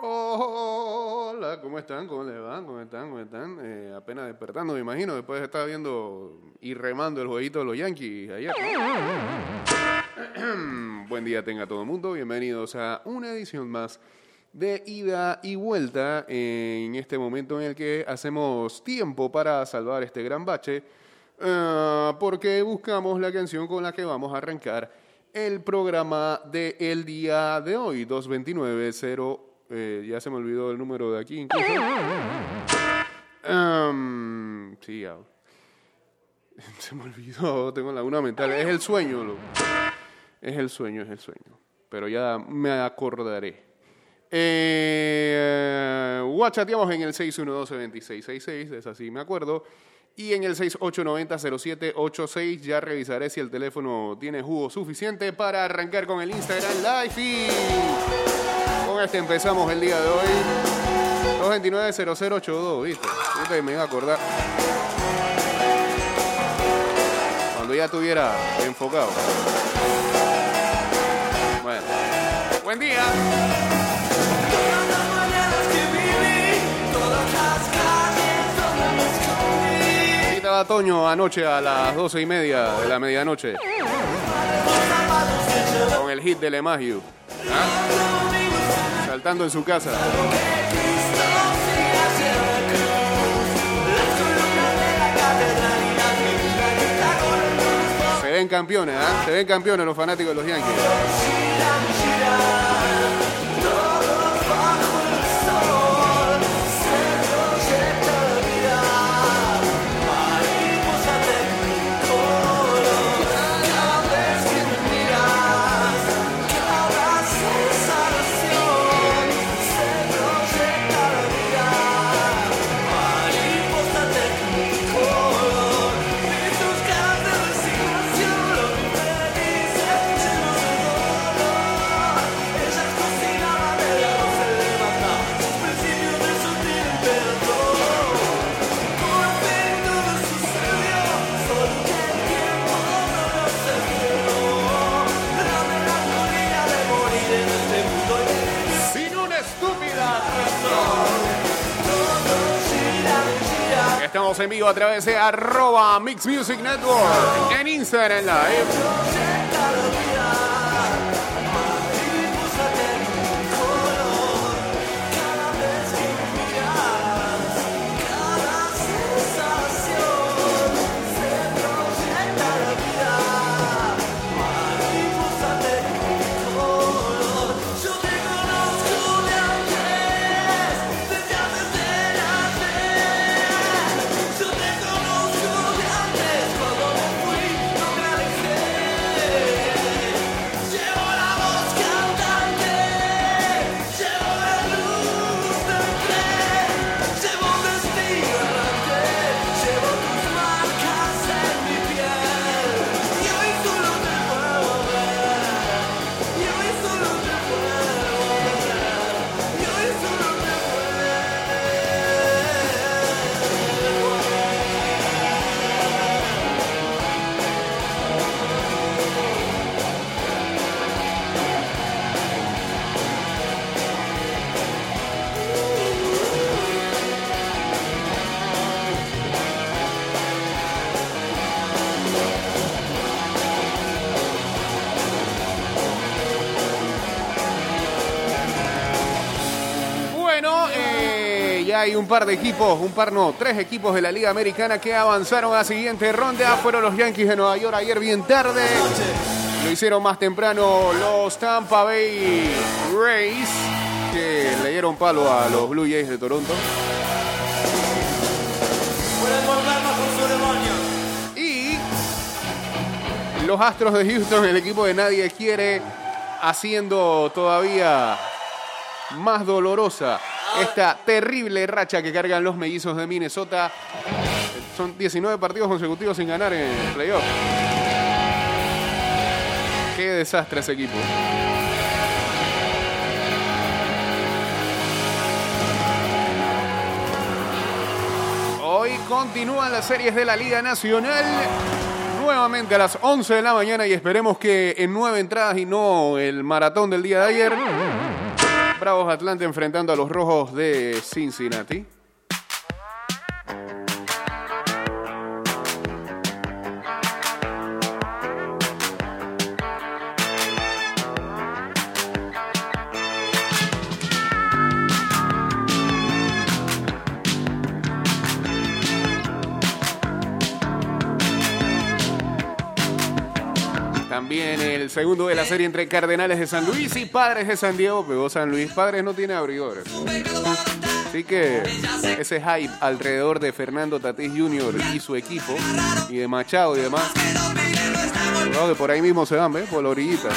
Hola, ¿cómo están? ¿Cómo les va? ¿Cómo están? ¿Cómo están? Eh, apenas despertando, me imagino, después de estar viendo y remando el jueguito de los Yankees ayer. Buen día tenga todo el mundo, bienvenidos a una edición más de ida y vuelta en este momento en el que hacemos tiempo para salvar este gran bache, eh, porque buscamos la canción con la que vamos a arrancar el programa del día de hoy, 229-0. Eh, ya se me olvidó el número de aquí incluso. Em, sí, ya. Se me olvidó, tengo laguna mental. Es el sueño, loco. Es el sueño, es el sueño. Pero ya me acordaré. Eh, WhatsAppamos en el 612-2666, es así, me acuerdo. Y en el 6890-0786 ya revisaré si el teléfono tiene jugo suficiente para arrancar con el Instagram Live. Y este empezamos el día de hoy. 229-0082, ¿viste? Viste, Me iba a acordar. Cuando ya estuviera enfocado. Bueno. Buen día. Todas las mañanas que viví, todas las calles donde me escondí. ¿Qué estaba Toño anoche a las doce y media de la medianoche? Con el hit de Lemagio. ¿Ah? Saltando en su casa. Se ven campeones, ¿ah? Se ven campeones los fanáticos de los Yankees. Estamos en vivo a través de arroba Mix Music Network en Instagram Live. Hay un par de equipos, un par no, tres equipos de la Liga Americana que avanzaron a la siguiente ronda. Fueron los Yankees de Nueva York ayer bien tarde. Lo hicieron más temprano los Tampa Bay Rays, que le dieron palo a los Blue Jays de Toronto. Y los Astros de Houston, el equipo de nadie quiere, haciendo todavía más dolorosa esta terrible racha que cargan los mellizos de Minnesota. Son 19 partidos consecutivos sin ganar en el playoff. Qué desastre ese equipo. Hoy continúan las series de la Liga Nacional. Nuevamente a las 11 de la mañana y esperemos que en nueve entradas y no el maratón del día de ayer. Bravos Atlanta enfrentando a los Rojos de Cincinnati. También el segundo de la serie entre Cardenales de San Luis y Padres de San Diego. Pegó San Luis. Padres no tiene abridores. Así que ese hype alrededor de Fernando Tatís Jr. y su equipo, y de Machado y demás, que por ahí mismo se van, ¿ves? Por la orillita.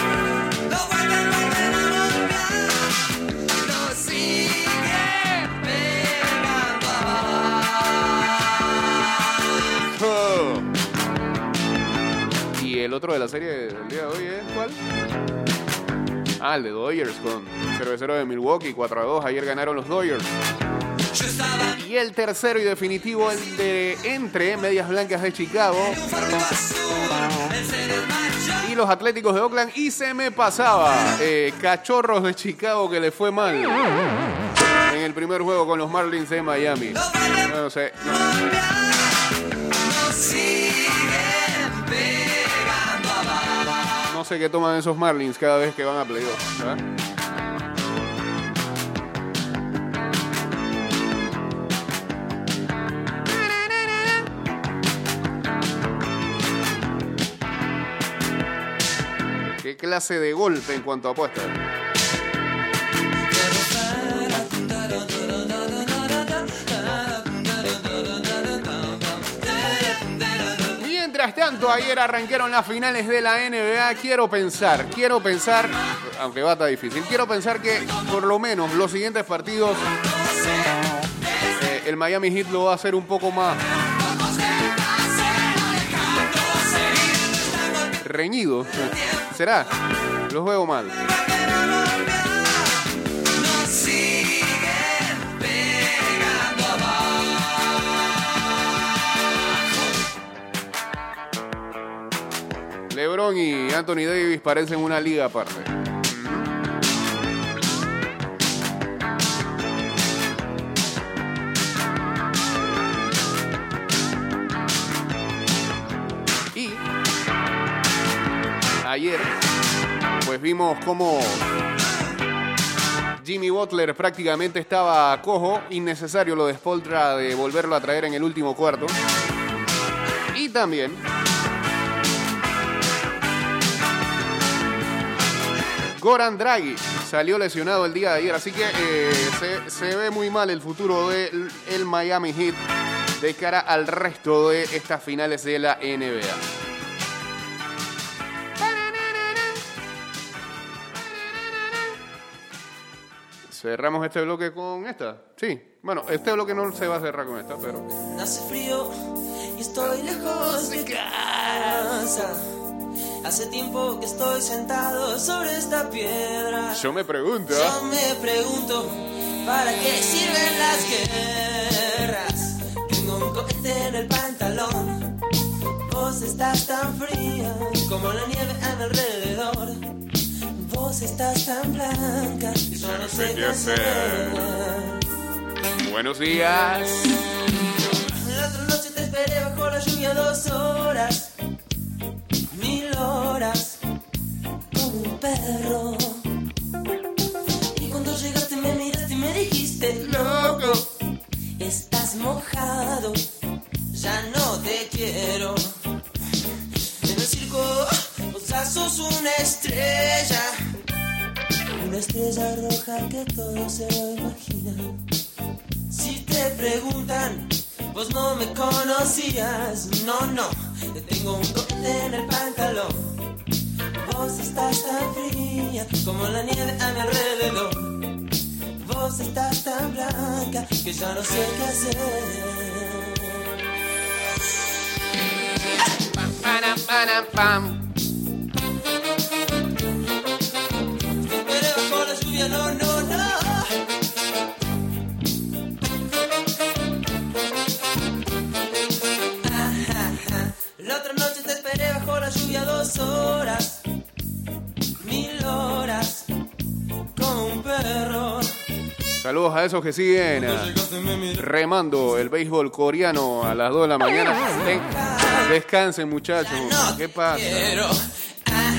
El otro de la serie del día de hoy es ¿cuál? Ah, el de Dodgers con cervecero de Milwaukee, 4 a 2. Ayer ganaron los Dodgers. Y el tercero y definitivo, el de entre Medias Blancas de Chicago y los Atléticos de Oakland. Y se me pasaba, eh, Cachorros de Chicago que le fue mal en el primer juego con los Marlins de Miami. No sé. No sé qué toman esos Marlins cada vez que van a playoff. ¿verdad? ¿Qué clase de golpe en cuanto a apuestas? Tanto, ayer arrancaron las finales de la NBA. Quiero pensar, quiero pensar, aunque va a estar difícil, quiero pensar que por lo menos los siguientes partidos eh, el Miami Heat lo va a hacer un poco más reñido. ¿Será? Los veo mal. Y Anthony Davis parecen una liga aparte. Y ayer, pues vimos cómo Jimmy Butler prácticamente estaba cojo, innecesario lo de Spoltra de volverlo a traer en el último cuarto. Y también Goran Draghi salió lesionado el día de ayer, así que eh, se, ve muy mal el futuro del el Miami Heat de cara al resto de estas finales de la NBA. Cerramos este bloque con esta. Sí, bueno, este bloque no se va a cerrar con esta, pero Hace frío y estoy lejos de casa. Hace tiempo que estoy sentado sobre esta piedra. yo me pregunto. Yo me pregunto, ¿para qué sirven las guerras? Tengo un cohete en el pantalón. Vos estás tan fría como la nieve a mi alrededor. Vos estás tan blanca y yo no sé qué hacer. Buenos días. La otra noche te esperé bajo la lluvia dos horas, como un perro. Y cuando llegaste me miraste y me dijiste, loco, estás mojado, ya no te quiero. En el circo, vos sos una estrella, una estrella roja que todo se lo imagina. Si te preguntan, vos no me conocías, no, no, te tengo un cohete en el pantalón. Vos estás tan fría como la nieve a mi alrededor. Vos estás tan blanca que ya no sé qué hacer. Pam, pam, pam. Saludos a esos que siguen eh, remando el béisbol coreano a las 2 de la mañana. De- descansen, muchachos. ¿Qué pasa? Ah, ah,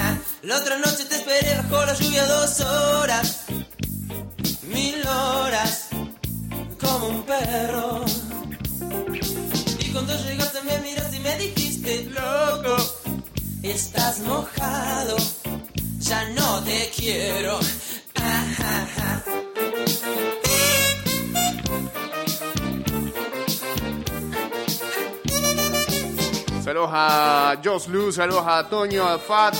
ah. La otra noche te esperé bajo la lluvia dos horas, mil horas, como un perro. Y cuando llegaste me miraste y me dijiste, loco, estás mojado, ya no te quiero. A Joss Luz, saludos a Toño, a Fat.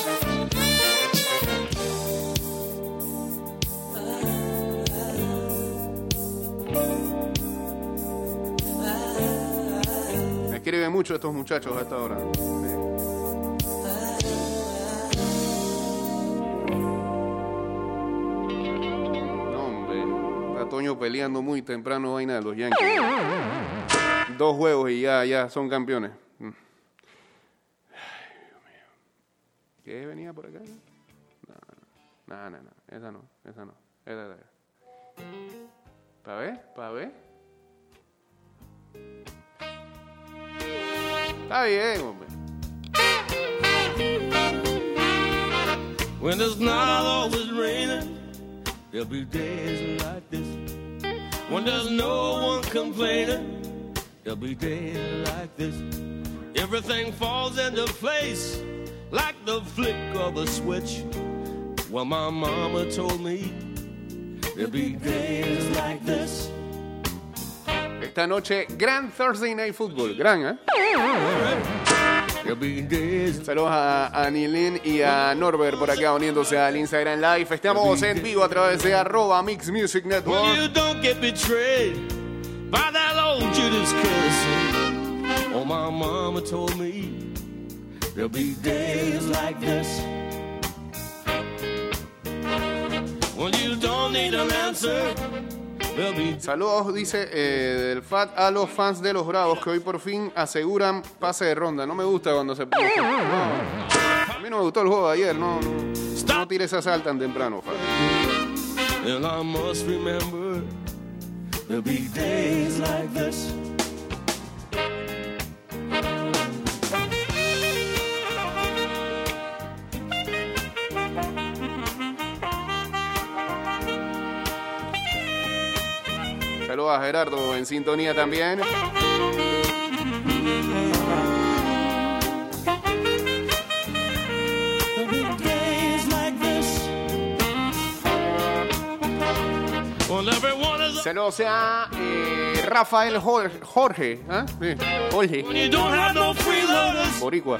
Me escriben mucho estos muchachos a esta hora. No, hombre. Está Toño peleando muy temprano vaina de los Yankees. Dos juegos y ya, ya son campeones. ¿Qué venía por acá? No, no, no, no. Esa no, esa no. Esa, esa. ¿Para ver? ¿Para ver? Está bien, hombre. When it's not always raining, there'll be days like this. When there's no one complaining, there'll be days like this. Everything falls into place like the flick of a switch. Well, my mama told me there'll be days like this. Esta noche, gran Thursday Night Football. Gran, ¿eh? There'll be days. Saludos a Anilin y a Norbert por acá uniéndose al Instagram Live. Estamos en vivo a través de arroba Mix Music Network. you don't get betrayed by that old Judas curse. Oh, my mama told me there'll be days like this. When you don't need an answer, there'll be Saludos, dice eh, del FAT a los fans de los Bravos que hoy por fin aseguran pase de ronda. No me gusta cuando se... no. A mí no me gustó el juego de ayer. No, no, no tires esa sal tan temprano, FAT. And I must remember there'll be days like this. Saludos a Gerardo en sintonía también. Saludos a eh, Rafael Jor- Jorge. ¿ah? Sí, Jorge. no. Boricua.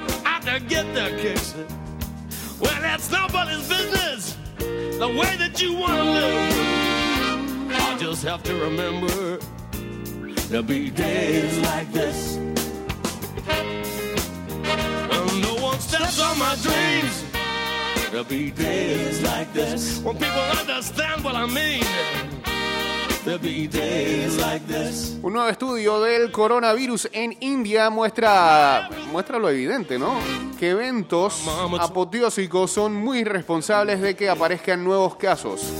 Well, that's nobody's business. The way that you want to live. Just have to remember there'll be days like this. When no one steps on my dreams. There'll be days like this. When people understand what I mean. There'll be days like this. Un nuevo estudio del coronavirus en India muestra, muestra lo evidente, ¿no? Que eventos apoteósicos son muy responsables de que aparezcan nuevos casos.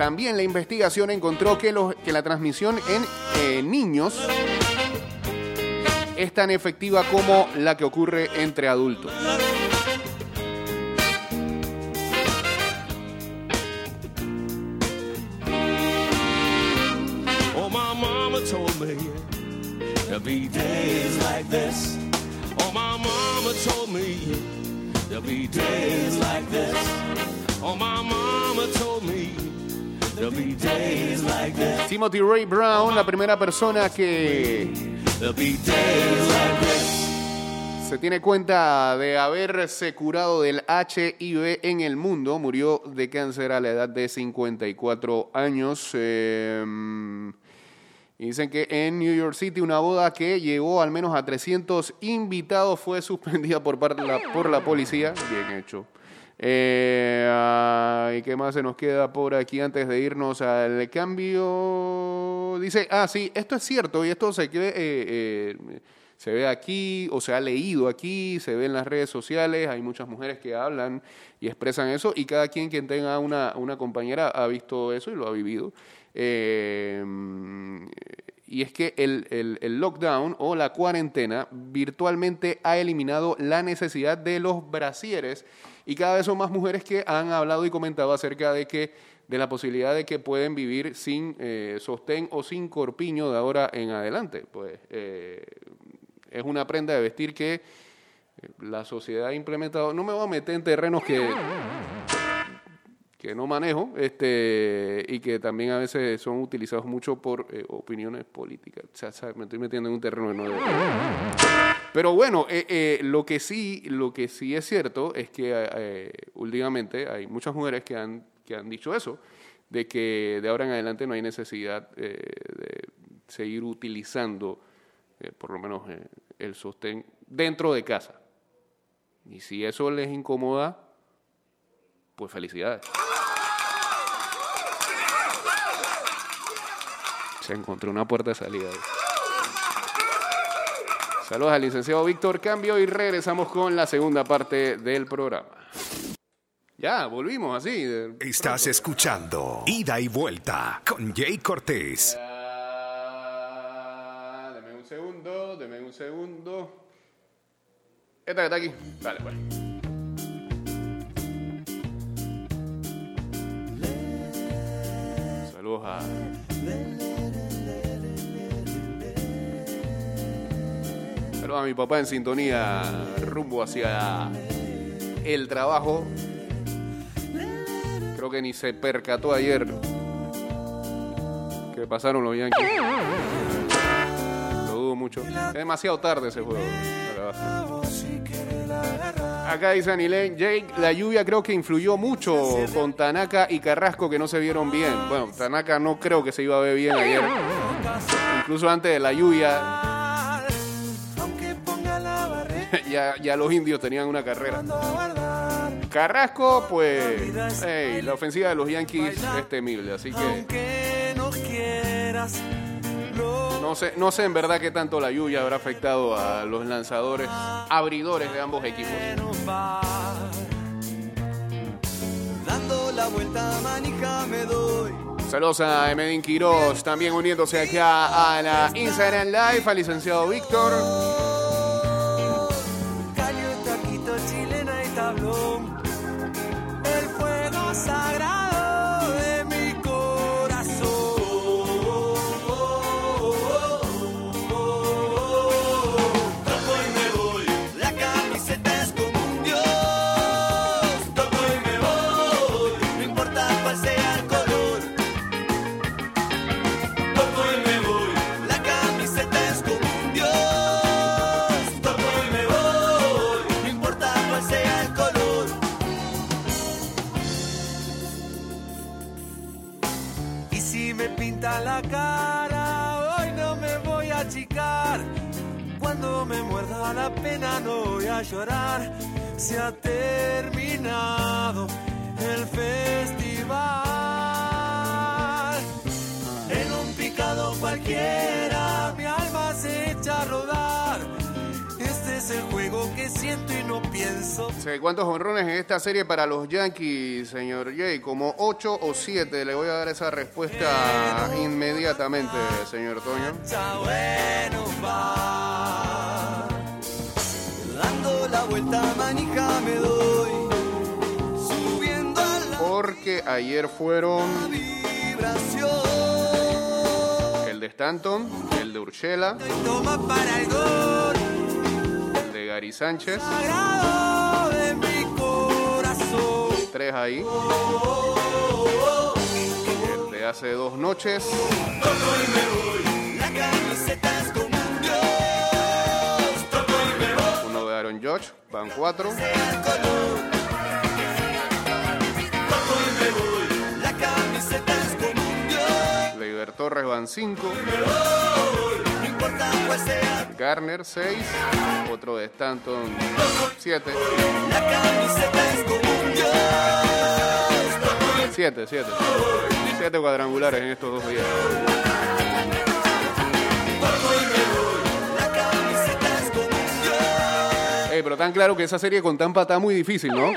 También la investigación encontró que, que la transmisión en eh, niños es tan efectiva como la que ocurre entre adultos. Oh, my mama told me Timothy Ray Brown, la primera persona que. Se tiene cuenta de haberse curado del HIV en el mundo. Murió de cáncer a la edad de 54 años. Eh, dicen que en New York City una boda que llegó al menos a 300 invitados fue suspendida por, parte por la policía. Bien hecho. Eh, ah, ¿Y qué más se nos queda por aquí antes de irnos al cambio? Dice, ah, sí, esto es cierto y esto se cree... eh, eh, se ve aquí o se ha leído aquí, se ve en las redes sociales, hay muchas mujeres que hablan y expresan eso y cada quien quien tenga una, una compañera ha visto eso y lo ha vivido. Eh, y es que el, el- el lockdown o la cuarentena virtualmente ha eliminado la necesidad de los brasieres y cada vez son más mujeres que han hablado y comentado acerca de que de la posibilidad de que pueden vivir sin eh, sostén o sin corpiño de ahora en adelante. Pues eh, es una prenda de vestir que eh, la sociedad ha implementado. No me voy a meter en terrenos que que no manejo este y que también a veces son utilizados mucho por eh, opiniones políticas. O sea, me estoy metiendo en un terreno no debo. Pero bueno, eh, eh, lo que sí lo que sí es cierto es que últimamente hay muchas mujeres que han que han dicho eso de que de ahora en adelante no hay necesidad de seguir utilizando por lo menos el sostén dentro de casa. Y si eso les incomoda, pues felicidades. Se encontró una puerta de salida. ahí. Saludos al licenciado Víctor Cambio y regresamos con la segunda parte del programa. Ya, volvimos así. Estás escuchando Ida y Vuelta con Jay Cortés. Deme un segundo, deme un segundo. Esta que está aquí. Dale, pues. Saludos a mi papá en sintonía rumbo hacia el trabajo. Creo que ni se percató ayer que pasaron los Yankees. Lo dudo mucho. Es demasiado tarde ese juego. Acá dice Anilén, Jake, la lluvia creo que influyó mucho con Tanaka y Carrasco que no se vieron bien. Bueno, Tanaka no creo que se iba a ver bien ayer. Incluso antes de la lluvia, ya, ya los indios tenían una carrera. Carrasco, pues, hey, la ofensiva de los Yankees es temible, así que no sé, no sé en verdad qué tanto la lluvia habrá afectado a los lanzadores abridores de ambos equipos. no va. Dando la vuelta manija me doy. Saludos a Emedín Quiroz, también uniéndose acá a la Instagram Live, al licenciado Víctor. Achicar. Cuando me muerda la pena no voy a llorar. Se ha terminado el festival. En un picado cualquiera, mi alma se echa a rodar. Es el juego que siento y no pienso. Sé ¿Cuántos honrones en esta serie para los Yankees, señor Jay? Como 8 o 7. Le voy a dar esa respuesta inmediatamente, señor Toño. Bueno va. Dando la vuelta manija me doy. Subiendo a la Porque ayer fueron el de Stanton, el de Urshela, toma para el gol. De Gary Sánchez. De mi corazón. Tres ahí. El de hace dos noches. Uno de Aaron Judge. Van cuatro. Leiber Torres van cinco. Importa cuál sea. Garner 6, otro de Stanton 7, La camiseta es como un dios. 7, 7, 7 cuadrangulares en estos dos días. La camiseta es como un dios. Ey, pero tan claro que esa serie con Tampa está muy difícil, ¿no?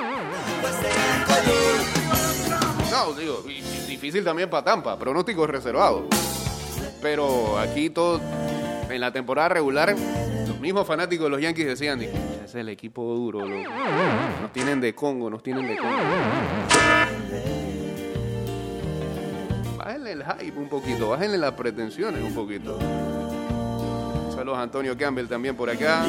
No, digo, difícil también para Tampa, pronósticos reservados. Pero aquí todo, en la temporada regular, los mismos fanáticos de los Yankees decían, "Ese es el equipo duro, loco. nos tienen de Congo, nos tienen de Congo. Bájenle el hype un poquito, bájenle las pretensiones un poquito. Saludos a Antonio Campbell también por acá.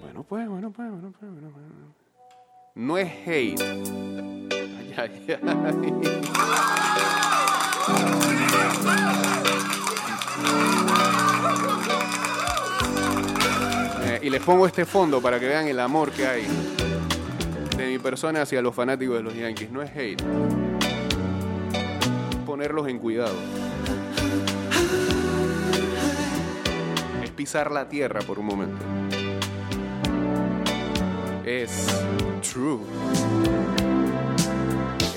Bueno, pues, bueno, pues, bueno, pues, bueno, pues. No es hate. Ay, ay, ay. Eh, y les pongo este fondo para que vean el amor que hay de mi persona hacia los fanáticos de los Yankees. No es hate. Ponerlos en cuidado. Es pisar la tierra por un momento. Es true.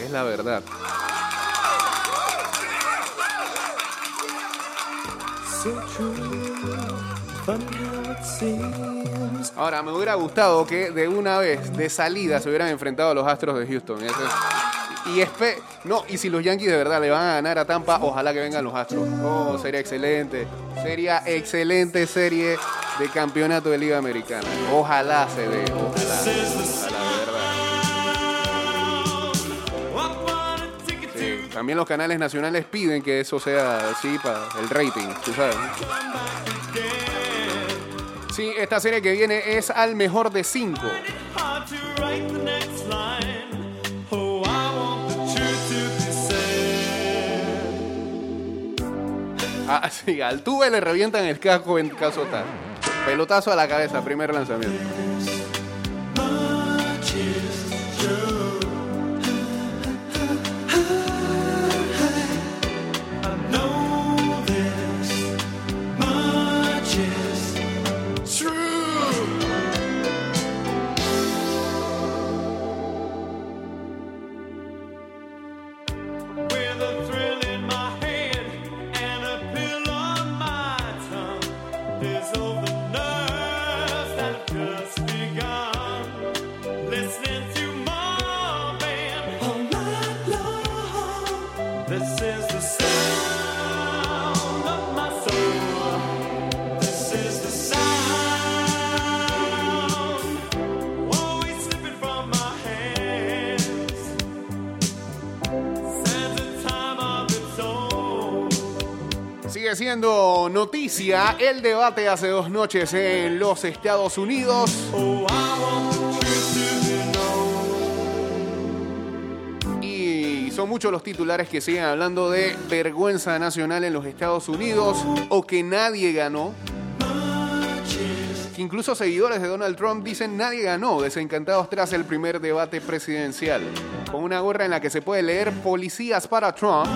Es la verdad. Ahora, me hubiera gustado que de una vez, de salida, se hubieran enfrentado a los Astros de Houston. Y espe- no, y si los Yankees de verdad le van a ganar a Tampa, ojalá que vengan los Astros. Oh, sería excelente. Sería excelente serie de campeonato de Liga Americana. Ojalá se dé. También los canales nacionales piden que eso sea así para el rating, tú sabes. Sí, esta serie que viene es al mejor de cinco. Ah, sí, al Tuve le revientan el casco en caso tal. Pelotazo a la cabeza, primer lanzamiento. Noticia el debate hace dos noches en los Estados Unidos. Y son muchos los titulares que siguen hablando de vergüenza nacional en los Estados Unidos o que nadie ganó. Incluso seguidores de Donald Trump dicen nadie ganó, desencantados tras el primer debate presidencial. Con una gorra en la que se puede leer policías para Trump,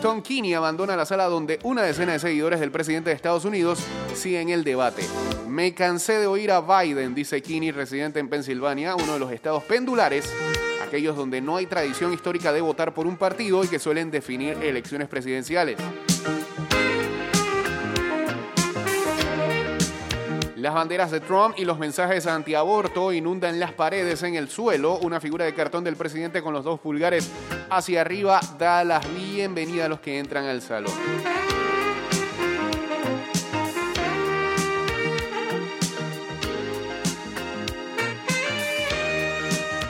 Tom Kinney abandona la sala donde una decena de seguidores del presidente de Estados Unidos siguen el debate. Me cansé de oír a Biden, dice Kinney, residente en Pensilvania, uno de los estados pendulares aquellos donde no hay tradición histórica de votar por un partido y que suelen definir elecciones presidenciales. Las banderas de Trump y los mensajes antiaborto inundan las paredes en el suelo. Una figura de cartón del presidente con los dos pulgares hacia arriba da la bienvenida a los que entran al salón.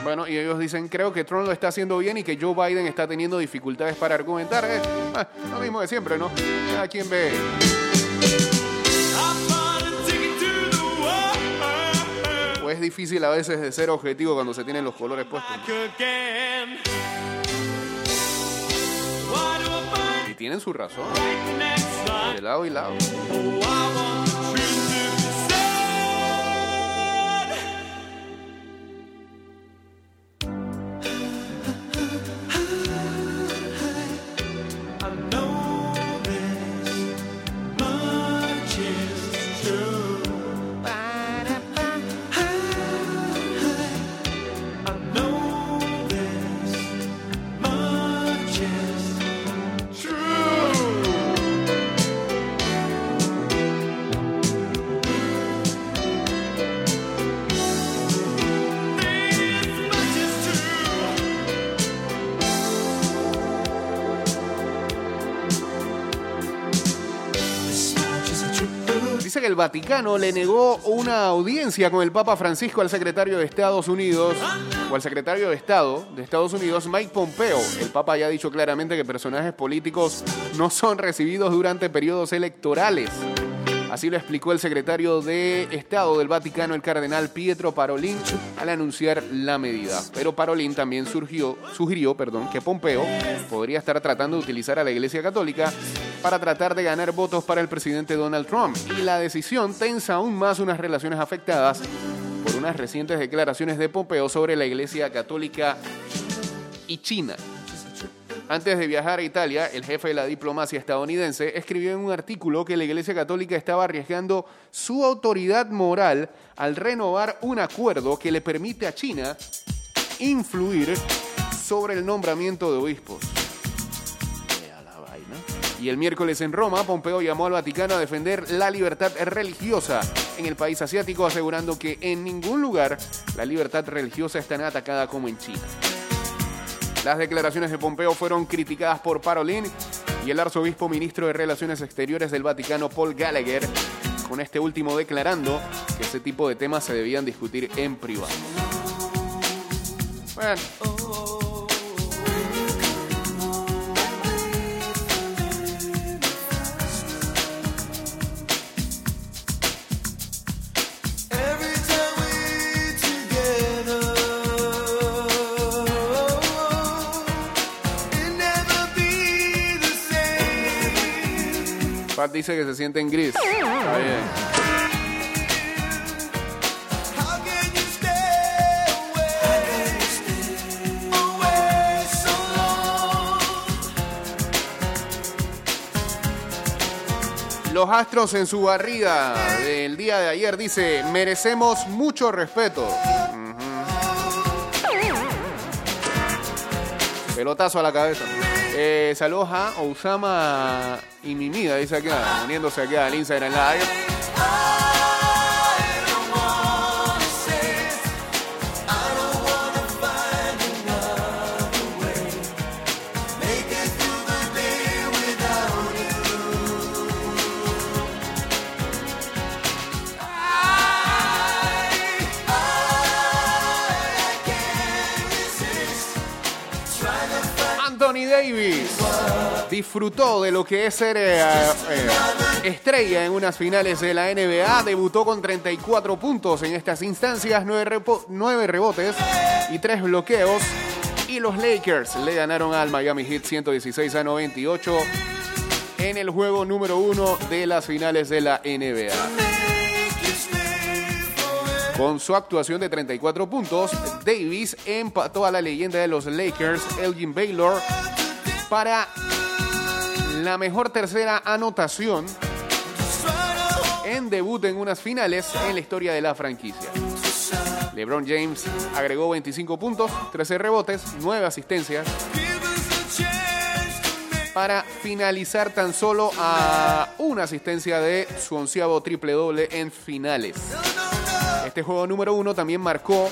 Bueno, y ellos dicen, creo que Trump lo está haciendo bien y que Joe Biden está teniendo dificultades para argumentar. Eh, ah, lo mismo de siempre, ¿no? Cada quien ve. Es difícil a veces de ser objetivo cuando se tienen los colores puestos. Y tienen su razón, de lado y lado. El Vaticano le negó una audiencia con el Papa Francisco al secretario de Estados Unidos, o al secretario de Estado de Estados Unidos, Mike Pompeo. El Papa ya ha dicho claramente que personajes políticos no son recibidos durante periodos electorales. Así lo explicó el secretario de Estado del Vaticano, el cardenal Pietro Parolin, al anunciar la medida. Pero Parolin también sugirió perdón, que Pompeo podría estar tratando de utilizar a la Iglesia Católica para tratar de ganar votos para el presidente Donald Trump. Y la decisión tensa aún más unas relaciones afectadas por unas recientes declaraciones de Pompeo sobre la Iglesia Católica y China. Antes de viajar a Italia, el jefe de la diplomacia estadounidense escribió en un artículo que la Iglesia Católica estaba arriesgando su autoridad moral al renovar un acuerdo que le permite a China influir sobre el nombramiento de obispos. Y el miércoles en Roma, Pompeo llamó al Vaticano a defender la libertad religiosa en el país asiático, asegurando que en ningún lugar la libertad religiosa es tan atacada como en China. Las declaraciones de Pompeo fueron criticadas por Parolin y el arzobispo ministro de Relaciones Exteriores del Vaticano, Paul Gallagher, con este último declarando que ese tipo de temas se debían discutir en privado. Bueno, dice que se siente en gris. Está bien. Los Astros en su barrida del día de ayer dice, merecemos mucho respeto. Pelotazo a la cabeza. Eh, saludos a Osama y Mimida, dice acá, uniéndose aquí al Instagram Live. Disfrutó de lo que es ser eh, eh, estrella en unas finales de la NBA. Debutó con 34 puntos en estas instancias, 9, rebotes y 3 bloqueos. Y los Lakers le ganaron al Miami Heat 116 a 98 en el juego número uno de las finales de la NBA. Con su actuación de 34 puntos, Davis empató a la leyenda de los Lakers, Elgin Baylor, para la mejor tercera anotación en debut en unas finales en la historia de la franquicia. LeBron James agregó 25 puntos, 13 rebotes, 9 asistencias para finalizar tan solo a una asistencia de su onceavo triple doble en finales. Este juego número uno también marcó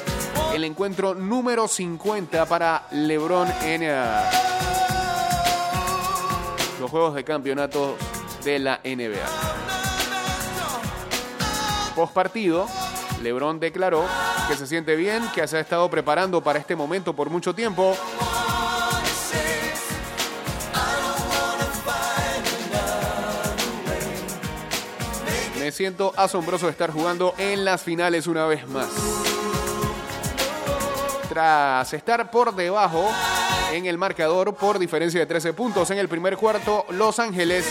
el encuentro número 50 para LeBron en eh, juegos de campeonato de la NBA. Post partido, LeBron declaró que se siente bien, que se ha estado preparando para este momento por mucho tiempo Me siento asombroso de estar jugando en las finales una vez más. Tras estar por debajo en el marcador por diferencia de 13 puntos en el primer cuarto, Los Ángeles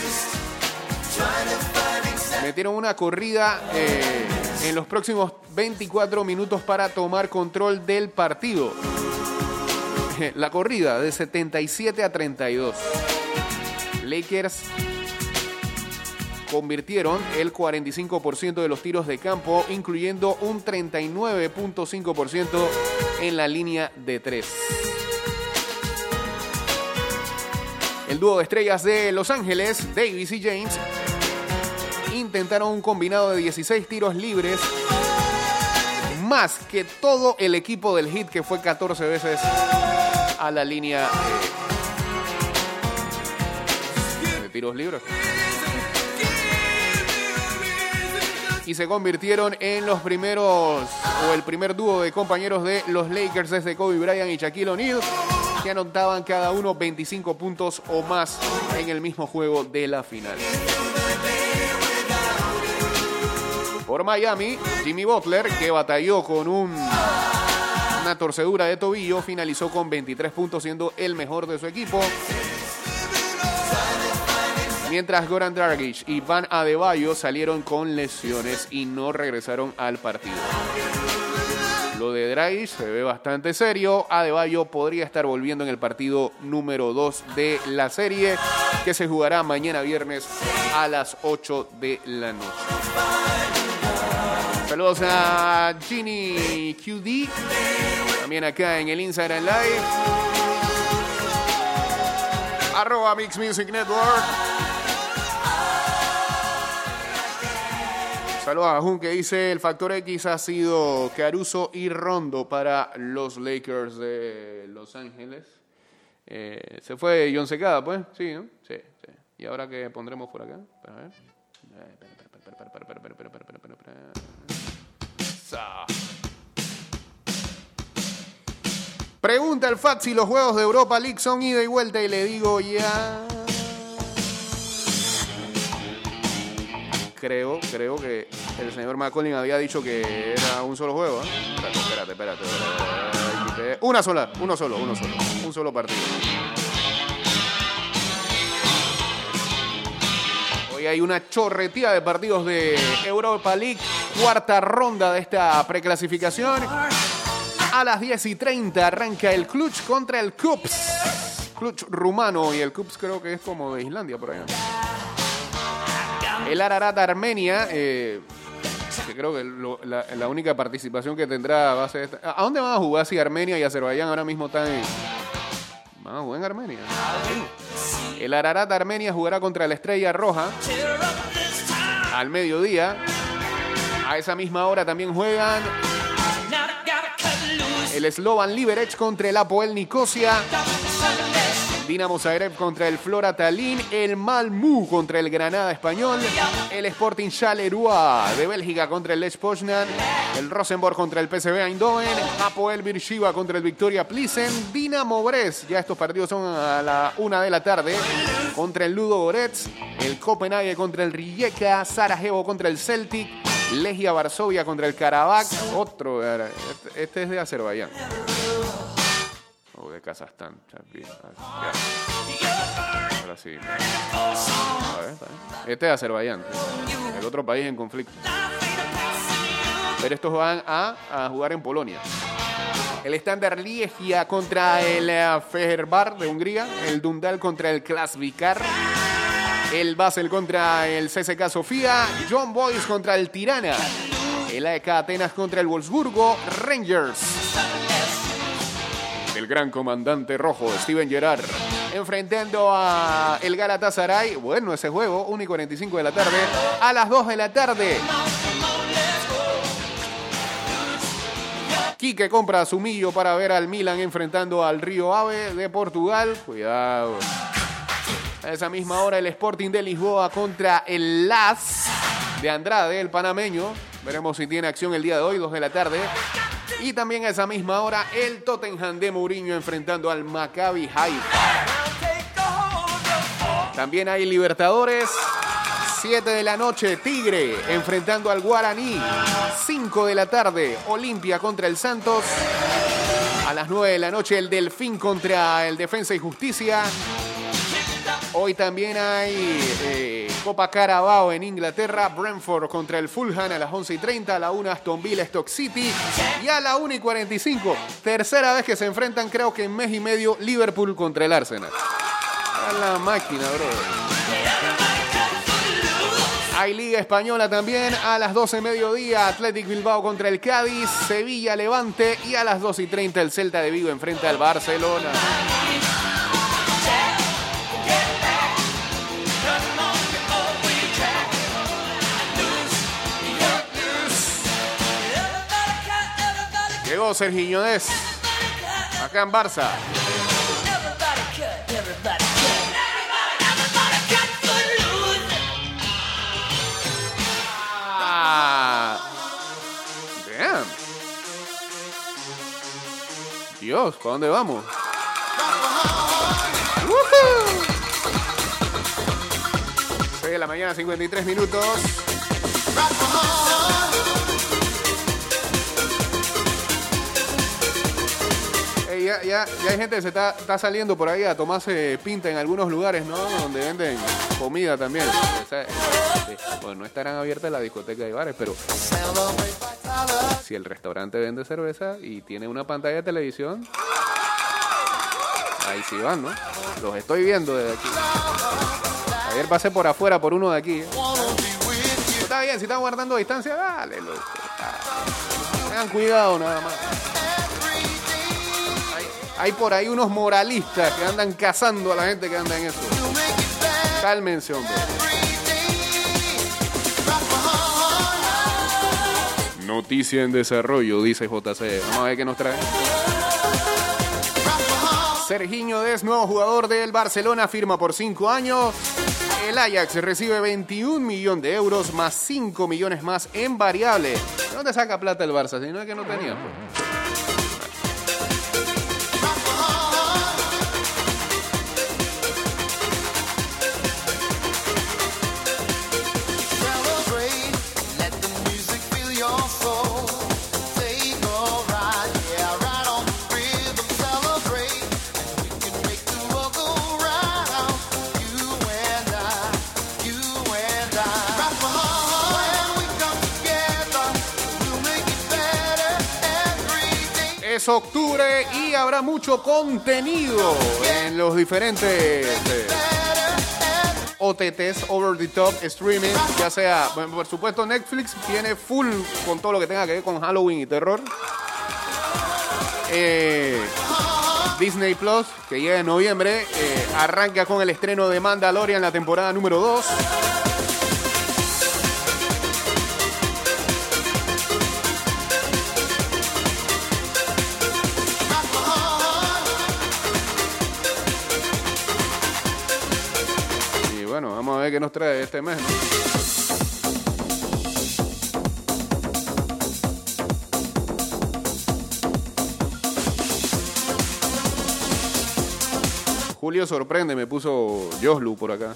metieron una corrida eh, en los próximos 24 minutos para tomar control del partido. La corrida de 77 a 32. Lakers convirtieron el 45% de los tiros de campo, incluyendo un 39.5% en la línea de 3. El dúo de estrellas de Los Ángeles, Davis y James, intentaron un combinado de 16 tiros libres, más que todo el equipo del Heat, que fue 14 veces a la línea de tiros libres. Y se convirtieron en los primeros o el primer dúo de compañeros de los Lakers desde Kobe Bryant y Shaquille O'Neal que anotaban cada uno 25 puntos o más en el mismo juego de la final. Por Miami, Jimmy Butler, que batalló con un- una torcedura de tobillo, finalizó con 23 puntos siendo el mejor de su equipo. Mientras Goran Dragic y Van Adebayo salieron con lesiones y no regresaron al partido. Lo de Dragic se ve bastante serio. Adebayo podría estar volviendo en el partido número 2 de la serie, que se jugará mañana viernes a las 8 de la noche. Saludos a Ginny QD, también acá en el Instagram Live. Arroba Mix Music Network. Saludos a Jun que dice el factor X ha sido Caruso y Rondo para los Lakers de Los Ángeles. Eh, se fue John Secada, pues, sí, ¿no? Sí, sí. ¿Y ahora qué pondremos por acá? Espera A ver. Pregunta el Fat si los juegos de Europa League son ida y vuelta y le digo ya. Creo, creo que el señor McCollin había dicho que era un solo juego. ¿eh? Espérate, espérate. Una sola, uno solo, uno solo. Un solo partido. Hoy hay una chorretía de partidos de Europa League, cuarta ronda de esta preclasificación. A las 10 y 30 arranca el Clutch contra el Cups. Clutch rumano y el Cups creo que es como de Islandia por allá. El Ararat Armenia, eh, que creo que la única participación que tendrá va a ser esta. ¿A dónde van a jugar si Armenia y Azerbaiyán ahora mismo están en... Van a jugar en Armenia. El Ararat Armenia jugará contra la Estrella Roja al mediodía. A esa misma hora también juegan el Slovan Liberec contra el Apoel Nicosia. Dinamo Zagreb contra el Flora Tallinn, el Malmö contra el Granada Español, el Sporting Charleroi de Bélgica contra el Lech Poznan, el Rosenborg contra el PSV Eindhoven, Apoel Beersheba contra el Victoria Plissen, Dinamo Brest, ya estos partidos son a la una de la tarde, contra el Ludo Goretz, el Copenhague contra el Rijeka, Sarajevo contra el Celtic, Legia Varsovia contra el Karabakh, otro, este, este es de Azerbaiyán. O de Kazajstán. ya. Ahora sí. A ver, está bien. Este es Azerbaiyán. El otro país en conflicto. Pero estos van a, a jugar en Polonia. El estándar Liegia contra el eh, Fenerbahce de Hungría. El Dundal contra el Klasvikar. El Basel contra el CSK Sofía. John Boys contra el Tirana. El AEK Atenas contra el Wolfsburgo. Rangers gran comandante rojo, Steven Gerrard, enfrentando a el Galatasaray. Bueno, ese juego, 1 y 45 de la tarde, a las 2 de la tarde. Quique compra su millo para ver al Milan enfrentando al Río Ave de Portugal. Cuidado. A esa misma hora el Sporting de Lisboa contra el Las de Andrade, el panameño. Veremos si tiene acción el día de hoy, 2 de la tarde. Y también a esa misma hora el Tottenham de Mourinho enfrentando al Maccabi Haifa. También hay Libertadores. 7 de la noche, Tigre enfrentando al Guaraní. 5 de la tarde, Olimpia contra el Santos. A las 9 de la noche, el Delfín contra el Defensa y Justicia. Hoy también hay eh, Copa Carabao en Inglaterra, Brentford contra el Fulham a las 11 y 30, a la 1 Aston Villa Stock City y a la 1 y 45. Tercera vez que se enfrentan, creo que en mes y medio, Liverpool contra el Arsenal. A la máquina, bro. Hay Liga Española también a las 12 mediodía, Athletic Bilbao contra el Cádiz, Sevilla Levante y a las 2 y 30 el Celta de Vigo enfrenta al Barcelona. Llegó Sergiñones acá en Barça. Ah. Damn. Dios, ¿para dónde vamos? de la mañana, 53 minutos. Ya, ya, ya hay gente que se está, está saliendo por ahí a tomarse pinta en algunos lugares, ¿no? Donde venden comida también. O sea, sí, bueno, no estarán abiertas las discotecas y bares, pero si el restaurante vende cerveza y tiene una pantalla de televisión, ahí sí van, ¿no? Los estoy viendo desde aquí. Ayer pasé por afuera por uno de aquí. ¿eh? Está bien, si están guardando distancia, dale, loco. Tengan cuidado nada más. Hay, por ahí unos moralistas que andan cazando a la gente que anda en eso. Cálmense, hombre. Noticia en desarrollo, dice JC. Vamos a ver qué nos trae. Sergiño Des, nuevo jugador del Barcelona, firma por 5 años. El Ajax recibe 21 millones de euros más 5 millones más en variable. ¿De dónde saca plata el Barça? Si no es que no tenía. Es octubre y habrá mucho contenido en los diferentes eh, OTTs, Over the Top, Streaming, ya sea, bueno, por supuesto Netflix viene full con todo lo que tenga que ver con Halloween y terror. Eh, Disney Plus, que llega en noviembre, eh, arranca con el estreno de Mandalorian, la temporada número 2. Ver qué nos trae este mes. Julio sorprende, me puso Joslu por acá.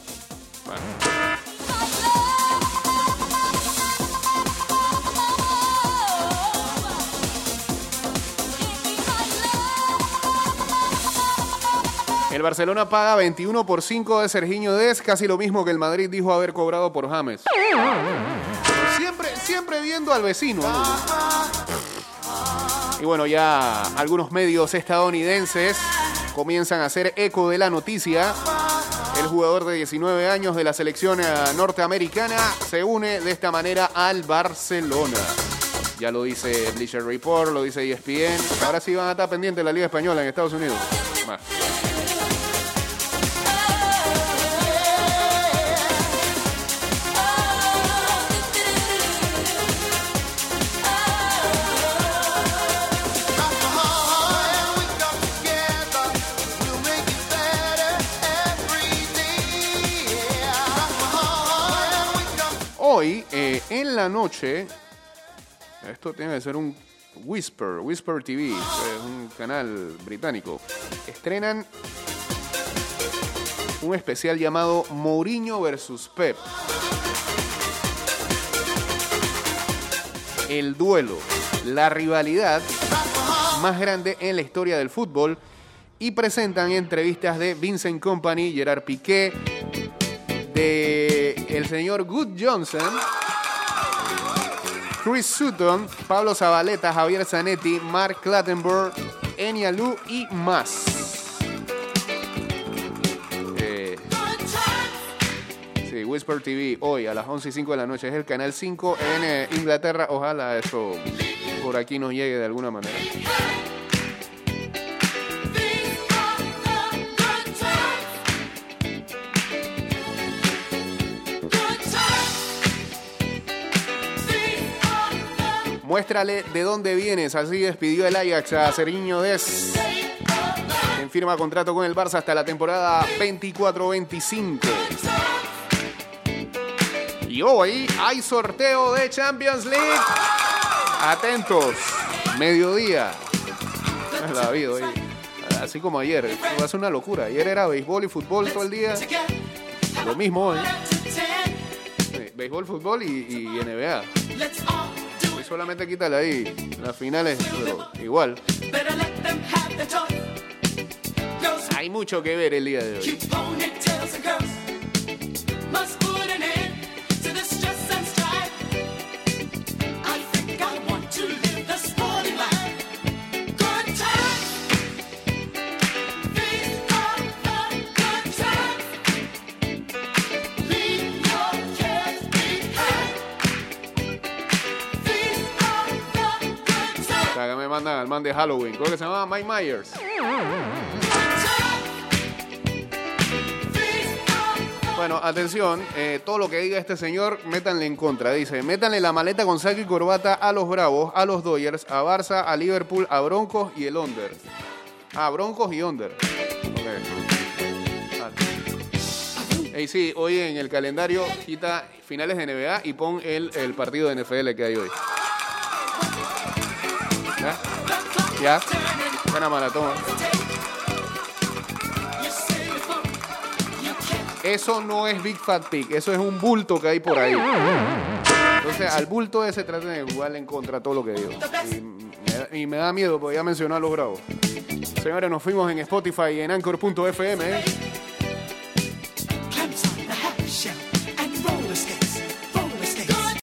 El Barcelona paga 21 por 5 de Sergiño Des, casi lo mismo que el Madrid dijo haber cobrado por James. Siempre, siempre viendo al vecino. ¿no? Y bueno, ya algunos medios estadounidenses comienzan a hacer eco de la noticia. El jugador de 19 años de la selección eh, norteamericana se une de esta manera al Barcelona. Ya lo dice Bleacher Report, lo dice ESPN. Ahora sí van a estar pendientes de la Liga Española en Estados Unidos. Hoy, eh, en la noche, esto tiene que ser un Whisper, Whisper TV, es un canal británico. Estrenan un especial llamado Mourinho versus Pep. El duelo, la rivalidad más grande en la historia del fútbol y presentan entrevistas de Vincent Company, Gerard Piqué, de el señor Good Johnson, Chris Sutton, Pablo Zabaleta, Javier Zanetti, Mark Clattenburg, Enya Lu y más. Eh, sí, Whisper TV hoy a las 11 y 5 de la noche es el canal 5 en eh, Inglaterra. Ojalá eso por aquí nos llegue de alguna manera. Muéstrale de dónde vienes. Así despidió el Ajax a Sergiño Des. En firma contrato con el Barça hasta la temporada 24-25. Y hoy hay sorteo de Champions League. Atentos. Mediodía. La vida hoy. así como ayer. Va una locura. Ayer era béisbol y fútbol todo el día. Lo mismo hoy. Sí, béisbol, fútbol y, y NBA. Solamente quítale ahí las finales, pero igual. Hay mucho que ver el día de hoy. Halloween. Creo que se llama Mike Myers. Bueno, atención, eh, todo lo que diga este señor, métanle en contra. Dice, métanle la maleta con saco y corbata a los Bravos, a los Dodgers, a Barça, a Liverpool, a Broncos y el Under. Ah, Broncos y Under. Ok. Ah. Ey, sí, hoy en el calendario quita finales de NBA y pon el partido de NFL que hay hoy. ¿Ya? Buena maratón. Eso no es Big Fat Pig, eso es un bulto que hay por ahí. Entonces, al bulto ese traten de jugarle en contra todo lo que digo. Y me, da- miedo porque ya mencionó a los bravos. Señores, nos fuimos en Spotify y en Anchor.fm.